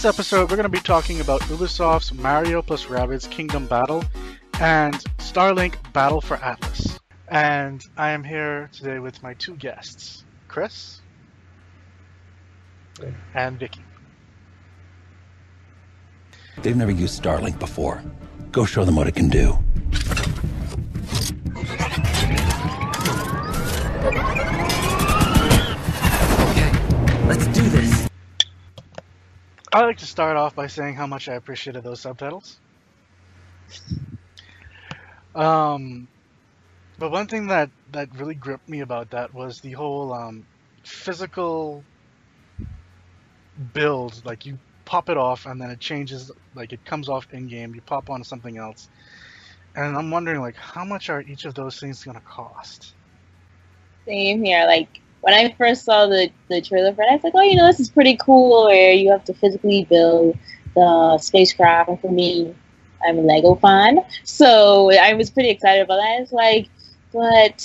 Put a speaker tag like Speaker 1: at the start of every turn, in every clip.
Speaker 1: This episode, we're going to be talking about Ubisoft's Mario plus Rabbids Kingdom Battle and Starlink Battle for Atlas. And I am here today with my two guests, Chris and Vicky.
Speaker 2: They've never used Starlink before. Go show them what it can do.
Speaker 1: I'd like to start off by saying how much I appreciated those subtitles. Um, but one thing that, that really gripped me about that was the whole um, physical build. Like you pop it off and then it changes, like it comes off in game. You pop on something else, and I'm wondering like how much are each of those things gonna cost?
Speaker 3: Same here. Like when I first saw the the trailer for it, I was like, oh, you know, this is pretty cool. Where you have to physically build the spacecraft, and for me, I'm a Lego fan, so I was pretty excited about that. It's like, but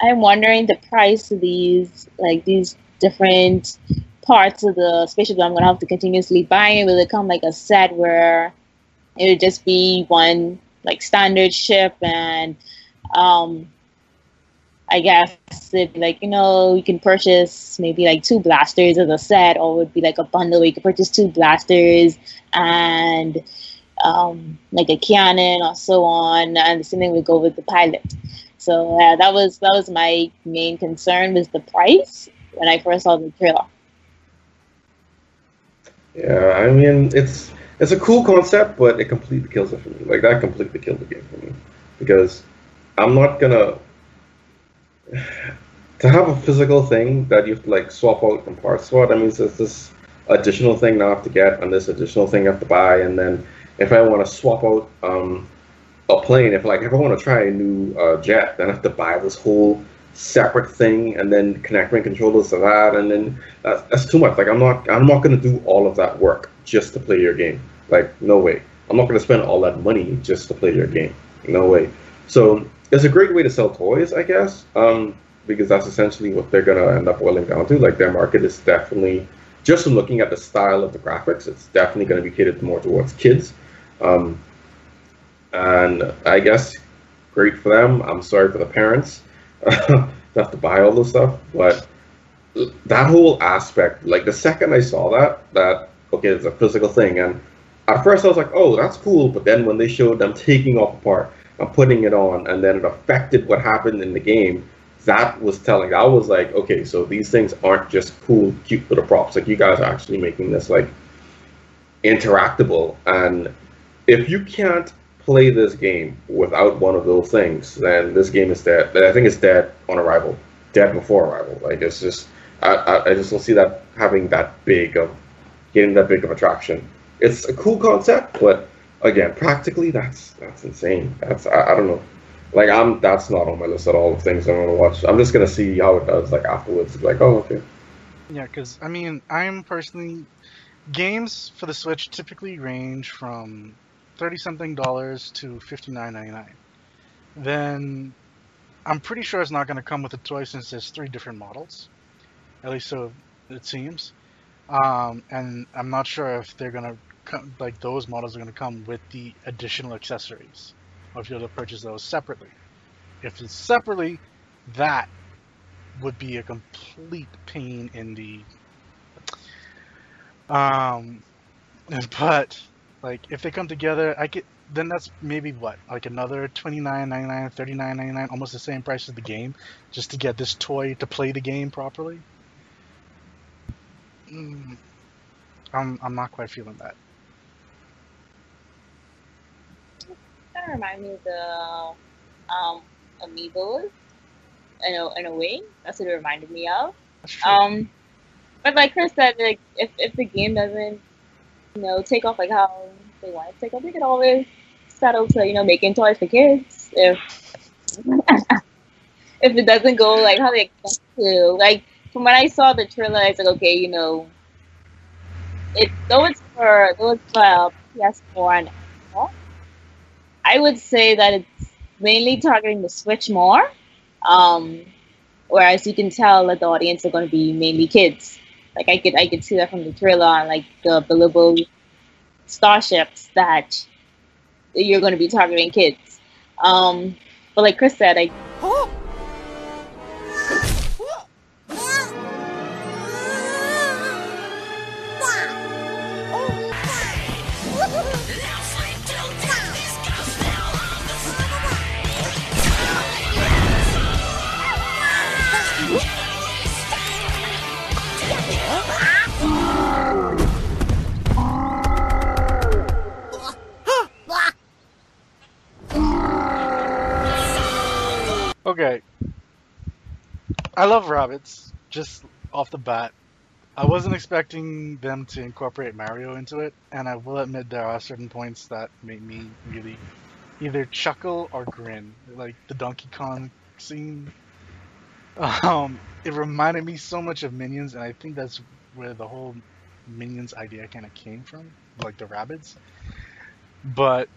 Speaker 3: I'm wondering the price of these, like these different parts of the spaceship that I'm gonna have to continuously buy. It Will it come like a set where it would just be one like standard ship and um I guess it like you know you can purchase maybe like two blasters as a set, or it would be like a bundle where you can purchase two blasters and um, like a cannon or so on, and the same thing would go with the pilot. So uh, that was that was my main concern was the price when I first saw the trailer.
Speaker 4: Yeah, I mean it's it's a cool concept, but it completely kills it for me. Like that completely killed the game for me because I'm not gonna to have a physical thing that you have to like swap out and parts for. That means there's this additional thing now I have to get, and this additional thing I have to buy, and then if I want to swap out um, a plane, if like if I want to try a new uh, jet, then I have to buy this whole separate thing and then connect my controllers to that, and then that's, that's too much. Like I'm not I'm not gonna do all of that work just to play your game. Like no way. I'm not gonna spend all that money just to play your game. No way. So it's a great way to sell toys, I guess, um, because that's essentially what they're gonna end up boiling down to. Like their market is definitely just from looking at the style of the graphics, it's definitely going to be catered more towards kids. Um, and I guess great for them. I'm sorry for the parents to have to buy all this stuff, but that whole aspect, like the second I saw that, that okay, it's a physical thing, and at first I was like, oh, that's cool, but then when they showed them taking off a and putting it on, and then it affected what happened in the game, that was telling. I was like, okay, so these things aren't just cool, cute little props. Like you guys are actually making this like interactable, and if you can't play this game without one of those things, then this game is dead. I think it's dead on arrival, dead before arrival. Like it's just, I, I just don't see that having that big of, getting that big of attraction. It's a cool concept, but again, practically, that's that's insane. That's I, I don't know. Like I'm, that's not on my list at all of things I'm gonna watch. I'm just gonna see how it does like afterwards. Like, oh, okay.
Speaker 1: Yeah, because I mean, I'm personally games for the Switch typically range from thirty something dollars to fifty nine ninety nine. Then I'm pretty sure it's not going to come with a toy since there's three different models, at least so it seems. Um, and I'm not sure if they're going to come like those models are going to come with the additional accessories, or if you're to purchase those separately. If it's separately, that would be a complete pain in the um but like if they come together i could then that's maybe what like another 29.99 39.99 almost the same price as the game just to get this toy to play the game properly. Mm, i'm i'm not quite feeling that
Speaker 3: of remind me of the um amiibos in a, in a way. That's what it reminded me of. Um, but like Chris said, like if, if the game doesn't, you know, take off like how they want it to take off, they could always settle to you know making toys for kids. If if it doesn't go like how they expect to, like from when I saw the trailer, I was like, okay, you know, it though it's for though it's for uh, PS4 and Xbox, I would say that it's mainly targeting the Switch more. Um, whereas you can tell that the audience are going to be mainly kids. Like I could I could see that from the trailer on like the billable starships that you're going to be targeting kids. Um, but like Chris said, I
Speaker 1: Okay. I love Rabbids, just off the bat. I wasn't expecting them to incorporate Mario into it, and I will admit there are certain points that made me really either chuckle or grin. Like the Donkey Kong scene. Um, it reminded me so much of Minions, and I think that's where the whole Minions idea kind of came from, like the Rabbids. But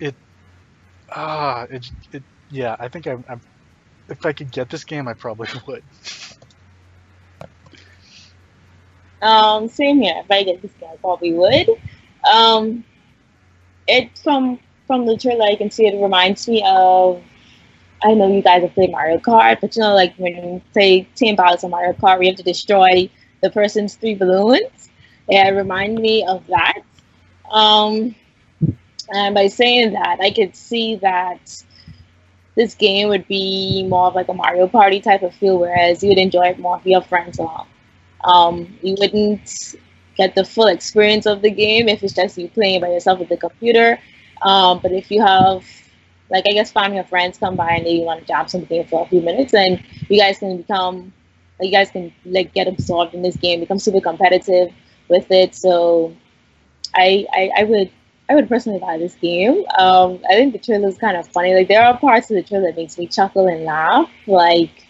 Speaker 1: it, ah, it, it, yeah, I think I'm, I'm if I could get this game, I probably would.
Speaker 3: Um, same here. If I get this game, I probably would. Um, it from from the trailer, I can see it reminds me of. I know you guys have played Mario Kart, but you know, like when you play Team Battles on Mario Kart, you have to destroy the person's three balloons. It reminded me of that. Um, and by saying that, I could see that this game would be more of like a Mario Party type of feel, whereas you would enjoy it more if your friends along. Um, you wouldn't get the full experience of the game if it's just you playing by yourself with the computer. Um, but if you have, like, I guess family or friends come by and they want to jam something for a few minutes, then you guys can become, like, you guys can like get absorbed in this game, become super competitive with it. So, I, I, I would I would personally buy this game. Um, I think the trailer is kind of funny. Like there are parts of the trailer that makes me chuckle and laugh. Like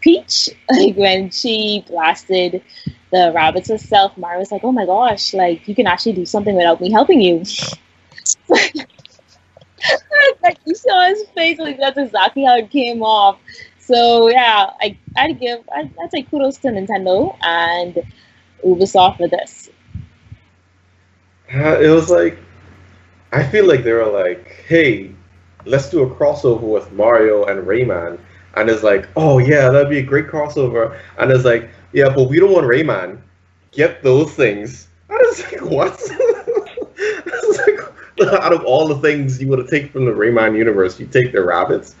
Speaker 3: Peach, like when she blasted the Rabbids herself, Mario's like, "Oh my gosh! Like you can actually do something without me helping you." like you saw his face, like that's exactly how it came off. So yeah, I I'd give I'd, I'd say kudos to Nintendo and Ubisoft for this.
Speaker 4: Uh, it was like I feel like they were like, hey, let's do a crossover with Mario and Rayman. And it's like, oh yeah, that'd be a great crossover. And it's like, yeah, but we don't want Rayman. Get those things. And it's like, what? it's like, out of all the things you want to take from the Rayman universe, you take the Rabbids.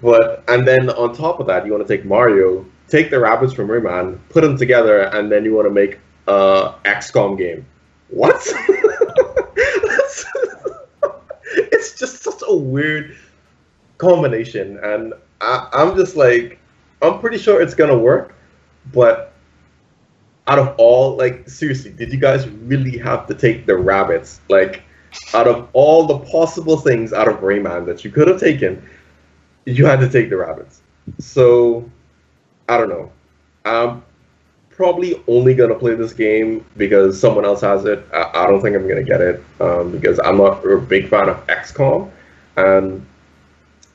Speaker 4: But and then on top of that, you want to take Mario, take the Rabbids from Rayman, put them together, and then you want to make a XCOM game. What? it's just such a weird combination, and I, I'm just like, I'm pretty sure it's gonna work, but out of all, like, seriously, did you guys really have to take the Rabbids? Like, out of all the possible things out of Rayman that you could have taken, you had to take the Rabbids. So, I don't know. I'm probably only gonna play this game because someone else has it. I, I don't think I'm gonna get it um, because I'm not a big fan of XCOM, and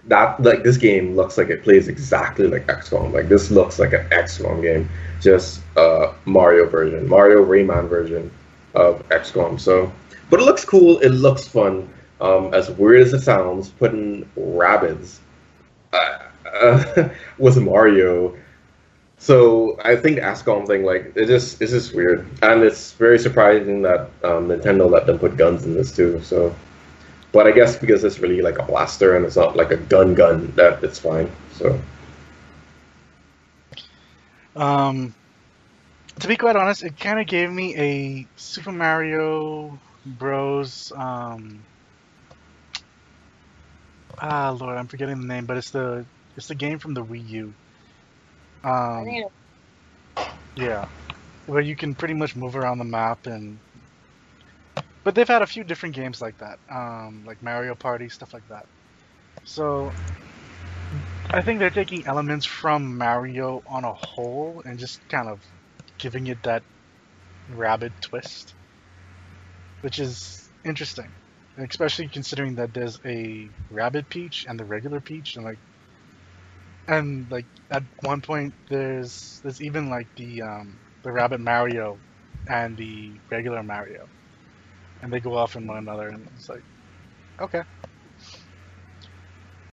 Speaker 4: that like this game looks like it plays exactly like XCOM. Like this looks like an XCOM game, just a Mario version, Mario Rayman version of XCOM. So, but it looks cool. It looks fun. Um, as weird as it sounds, putting Rabbids uh, uh, with Mario so I think the XCOM thing, like, it just it's just weird, and it's very surprising that um, Nintendo let them put guns in this too. So, but I guess because it's really like a blaster and it's not like a gun gun, that it's fine. So,
Speaker 1: Um, to be quite honest, it kind of gave me a Super Mario Bros. Um, ah, Lord, I'm forgetting the name, but it's the it's the game from the Wii U. Um, yeah, where you can pretty much move around the map and. But they've had a few different games like that, um, like Mario Party, stuff like that. So, I think they're taking elements from Mario on a whole and just kind of giving it that rabbit twist, which is interesting, especially considering that there's a Rabbid Peach and the regular Peach, and like, and like at one point there's there's even like the um, the Rabbid Mario and the regular Mario, and they go off in one another, and it's like, okay,